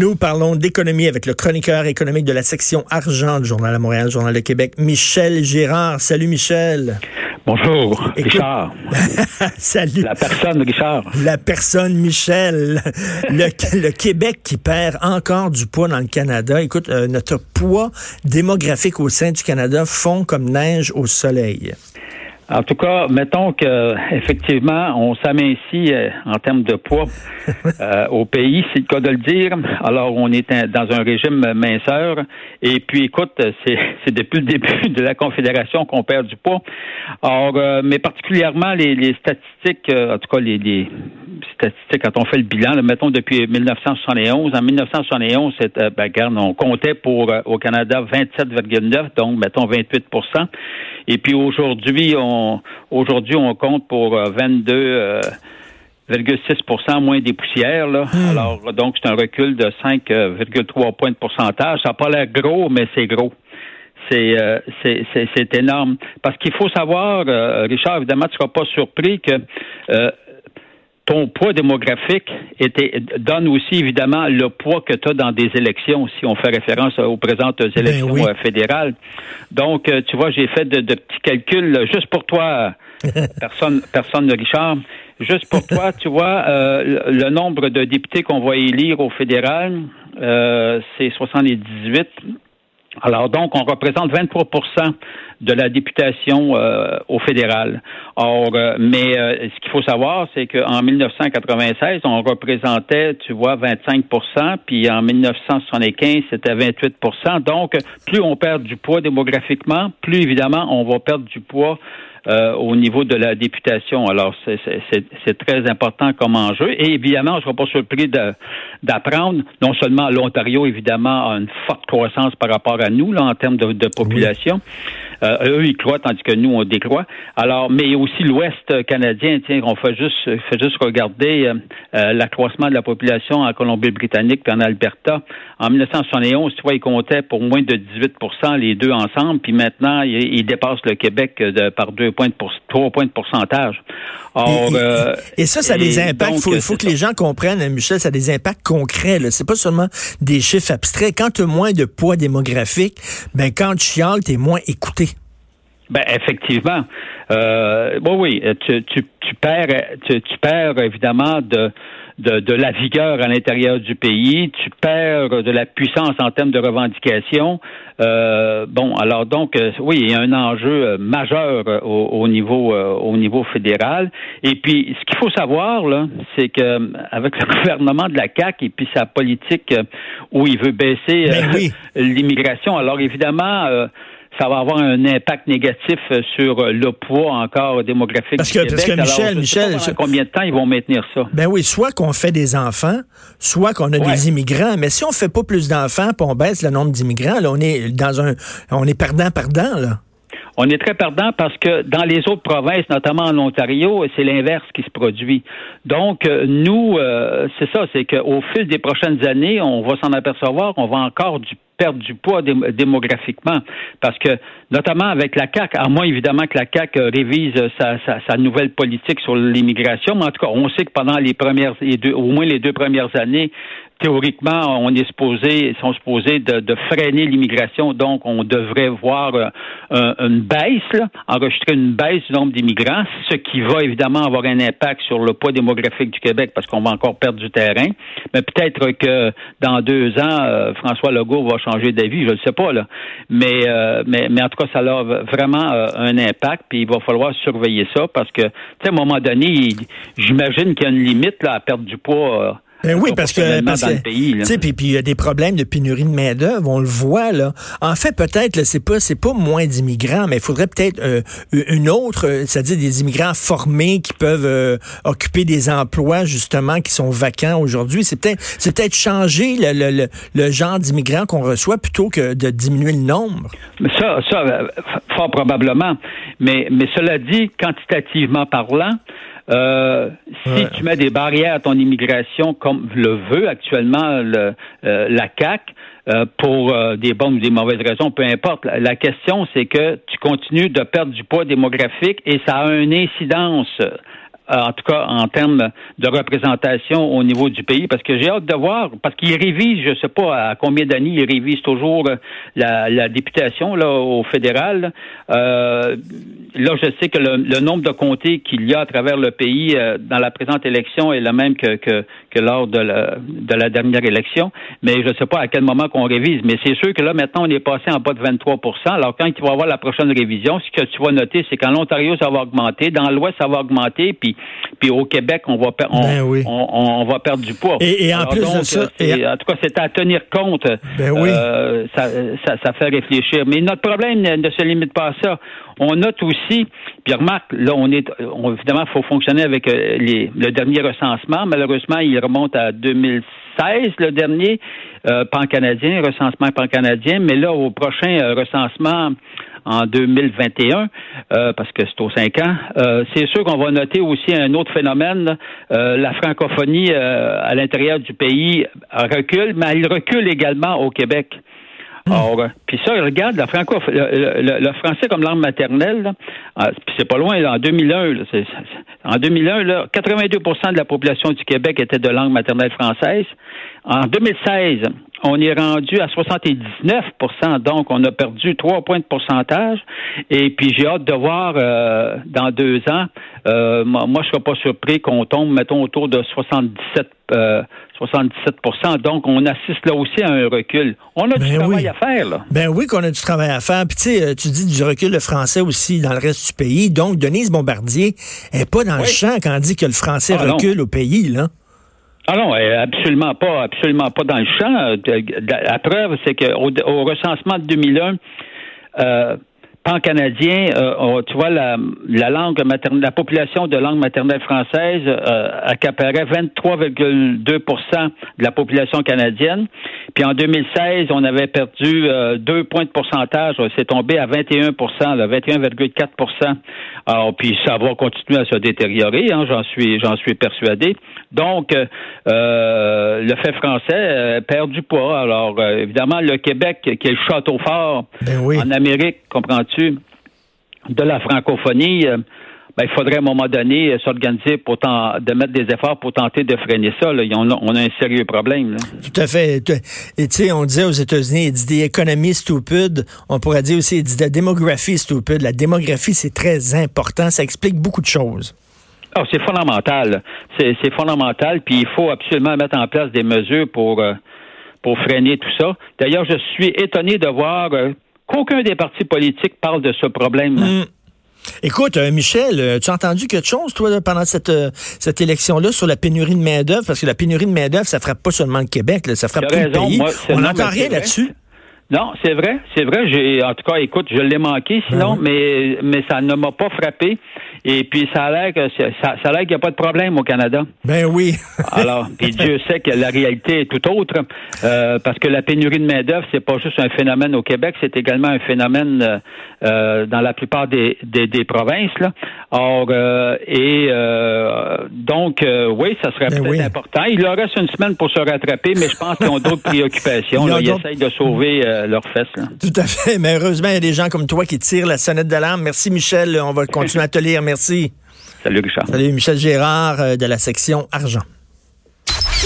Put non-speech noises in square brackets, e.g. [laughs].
Nous parlons d'économie avec le chroniqueur économique de la section argent du Journal de Montréal, Journal de Québec, Michel Gérard. Salut Michel. Bonjour, Richard. [laughs] Salut. La personne, Richard. La personne, Michel. Le, Québec qui perd encore du poids dans le Canada. Écoute, euh, notre poids démographique au sein du Canada fond comme neige au soleil. En tout cas, mettons que effectivement, on s'amincit euh, en termes de poids [laughs] euh, au pays, c'est le cas de le dire. Alors, on est dans un régime minceur. Et puis, écoute, c'est depuis le début de la Confédération qu'on perd du poids. Alors, euh, mais particulièrement les, statistiques, en tout cas les, statistiques quand on fait le bilan, mettons depuis 1971. En 1971, c'est, ben, regarde, on comptait pour au Canada 27,9, donc mettons 28% et puis aujourd'hui, on aujourd'hui on compte pour 22,6% euh, euh, moins des poussières. Là. Hmm. Alors, donc, c'est un recul de 5,3 points de pourcentage. Ça n'a pas l'air gros, mais c'est gros. C'est, euh, c'est, c'est, énorme. Parce qu'il faut savoir, Richard, évidemment, tu ne seras pas surpris que ton poids démographique était, donne aussi évidemment le poids que tu as dans des élections, si on fait référence aux présentes ben élections euh, fédérales. Donc, euh, tu vois, j'ai fait de, petits calculs juste pour toi, [laughs] personne, personne de Richard. Juste pour toi, tu vois, euh, le nombre de députés qu'on va élire au fédéral, c'est 78. Alors donc, on représente 23% de la députation euh, au fédéral. Or, euh, mais euh, ce qu'il faut savoir, c'est qu'en 1996, on représentait, tu vois, 25% puis en 1975, c'était 28% Donc, plus on perd du poids démographiquement, plus évidemment, on va perdre du poids euh, au niveau de la députation. Alors, c'est très important comme enjeu. Et évidemment, je ne serai pas surpris d'apprendre, non seulement l'Ontario, évidemment, a une forte croissance par rapport à nous, là, en termes de, population. Euh, eux, ils croient, tandis que nous, on décroît. Alors, mais aussi l'Ouest canadien, tiens, on fait juste, fait juste regarder euh, l'accroissement de la population en Colombie-Britannique et en Alberta. En 1971, tu vois, ils comptaient pour moins de 18% les deux ensemble, puis maintenant, ils, dépassent le Québec de, par deux points de pour, trois points de pourcentage. Or, euh, et, ça, ça a des impacts. Il faut, que les gens comprennent, Michel, ça a des impacts concrets. C'est pas seulement des chiffres abstraits. Quand tu as moins de poids démographique, ben quand tu chiales, tu es moins écouté. Ben effectivement. Euh, bon, oui, tu, tu, tu perds tu, tu perds évidemment de de, la vigueur à l'intérieur du pays, tu perds de la puissance en termes de revendication. Euh, bon, alors donc, euh, oui, il y a un enjeu euh, majeur au, niveau au niveau fédéral. Et puis, ce qu'il faut savoir là, c'est que avec le [laughs] gouvernement de la CAC et puis sa politique où il veut baisser ben l'immigration, alors évidemment ça va avoir un impact négatif euh, sur euh, le poids encore démographique parce que, du Québec. Parce que Michel, Michel, combien de temps ils vont maintenir ça Ben oui, soit qu'on fait des enfants, soit qu'on a des immigrants. Mais si on fait pas plus d'enfants, puis on baisse le nombre d'immigrants, là, on est dans un, on est perdant perdant là. On est très perdant parce que dans les autres provinces, notamment en Ontario, c'est l'inverse qui se produit. Donc, euh, nous, c'est ça, c'est qu'au fil des prochaines années, on va s'en apercevoir, on va encore du perdre du poids démographiquement. Parce que, notamment avec la CAQ, à moins évidemment que la CAQ euh, révise sa, sa, nouvelle politique sur l'immigration, mais en tout cas, on sait que pendant les premières, au moins les deux premières années, théoriquement, on est supposé, sont supposés de, de freiner l'immigration, donc on devrait voir euh, une baisse, là, enregistrer une baisse du nombre d'immigrants, ce qui va évidemment avoir un impact sur le poids démographique du Québec parce qu'on va encore perdre du terrain. Mais peut-être que dans deux ans, euh, François Legault va changer d'avis, je ne sais pas là. Mais, euh, mais, mais en tout cas, ça a vraiment un impact, puis il va falloir surveiller ça parce que, tu sais, à un moment donné, j'imagine qu'il y a une limite là, à perdre du poids ben oui, parce que, parce que tu sais, puis il y a des problèmes de pénurie de main d'œuvre, on le voit là. En fait, peut-être c'est pas c'est pas moins d'immigrants, mais il faudrait peut-être euh, une autre, euh, c'est-à-dire des immigrants formés qui peuvent euh, occuper des emplois justement qui sont vacants aujourd'hui. C'est peut-être c'est peut-être changer le, le, le, genre d'immigrants qu'on reçoit plutôt que de diminuer le nombre. Ça, ça, fort probablement. Mais mais cela dit, quantitativement parlant. Euh, si tu mets des barrières à ton immigration, comme le veut actuellement le, euh, la CAC, euh, pour des bonnes ou des mauvaises raisons, peu importe. La question, c'est que tu continues de perdre du poids démographique et ça a une incidence en tout cas en termes de représentation au niveau du pays, parce que j'ai hâte de voir, parce qu'il révise, je ne sais pas à combien d'années il révise toujours la, députation là au fédéral. Euh, là, je sais que le, nombre de comtés qu'il y a à travers le pays euh, dans la présente élection est le même que, que, que lors de la, de la dernière élection, mais je ne sais pas à quel moment qu'on révise. Mais c'est sûr que là, maintenant, on est passé en bas de 23% Alors, quand il va y avoir la prochaine révision, ce que tu vas noter, c'est qu'en Ontario, ça va augmenter, dans l'Ouest, ça va augmenter, puis, puis au Québec, on va, on, ben on, va perdre du poids. Et, en plus de ça... En tout cas, c'est à tenir compte. Ben oui. Euh, ça, ça, ça fait réfléchir. Mais notre problème ne se limite pas à ça. On note aussi, puis remarque, là, on est, évidemment, il faut fonctionner avec euh, les, le dernier recensement. Malheureusement, il remonte à 2016, le dernier, euh, pan-canadien, recensement pan-canadien, mais là, au prochain euh, recensement en 2021, euh, parce que c'est aux cinq ans, c'est sûr qu'on va noter aussi un autre phénomène. la francophonie à l'intérieur du pays recule, mais elle recule également au Québec. Hmm. puis ça, regarde, la franco, le, français comme langue maternelle, ah, puis c'est pas loin, en 2001, en 2001, là, 82 de la population du Québec était de langue maternelle française. En 2016, on est rendu à 79% donc on a perdu trois points de pourcentage. Et puis j'ai hâte de voir euh, dans deux ans. Euh, moi, je ne serais pas surpris qu'on tombe, mettons, autour de 77 77% Donc, on assiste là aussi à un recul. On a du ben travail à faire, là. Ben oui, qu'on a du travail à faire. Puis, tu sais, euh, tu dis du recul de français aussi dans le reste du pays. Donc, Denise Bombardier n'est pas dans le champ quand on dit que le français ah, recule au pays, là. Ah non, absolument pas, absolument pas dans le champ. La preuve, c'est qu'au au recensement de 2001, euh, pan-canadien, euh, tu vois, la, la langue maternelle, la population de langue maternelle française euh, accaparait 23,2% de la population canadienne. Puis en 2016, on avait perdu euh, deux points de pourcentage. C'est tombé à 21% 21,4% Alors, puis ça va continuer à se détériorer, hein, j'en suis, j'en suis persuadé. Donc, euh, le fait français perd du poids. Alors, évidemment, le Québec, qui est le château fort ben en Amérique, de la francophonie, ben, il faudrait à un moment donné s'organiser pour de mettre des efforts pour tenter de freiner ça. Là. On, a, un sérieux problème. Tout à fait. Et tu sais, on disait aux États-Unis, il dit des économies stupides. On pourrait dire aussi, il dit de la démographie stupide. La démographie, c'est très important. Ça explique beaucoup de choses. Oh, c'est fondamental. C'est fondamental. Puis il faut absolument mettre en place des mesures pour, euh, pour freiner tout ça. D'ailleurs, je suis étonné de voir euh, qu'aucun des partis politiques parle de ce problème. -là. Écoute, euh, Michel, euh, tu as entendu quelque chose, toi, pendant cette, euh, cette élection-là, sur la pénurie de main-d'œuvre? Parce que la pénurie de main-d'œuvre, ça frappe pas seulement le Québec, ça frappe tout le pays. On n'entend rien là-dessus. Non, c'est vrai, c'est vrai. J'ai, en tout cas, écoute, je l'ai manqué sinon, ben mais mais ça ne m'a pas frappé. Et puis ça a l'air que ça, ça a l'air qu'il n'y a pas de problème au Canada. Ben oui. [laughs] Alors, puis Dieu sait que la réalité est tout autre, euh, parce que la pénurie de main d'œuvre, c'est pas juste un phénomène au Québec, c'est également un phénomène euh, euh dans la plupart des, des, des provinces. Là. Or, euh, et euh, donc, oui, ça serait ben peut-être important. Il leur reste une semaine pour se rattraper, mais je pense qu'ils ont d'autres préoccupations. [laughs] Ils, ils essayent de sauver leurs fesses. Là. Tout à fait. Mais heureusement, il y a des gens comme toi qui tirent la sonnette d'alarme. Merci, Michel. On va continuer à te lire. Merci. Salut, Richard. Salut, Michel Gérard euh, de la section Argent.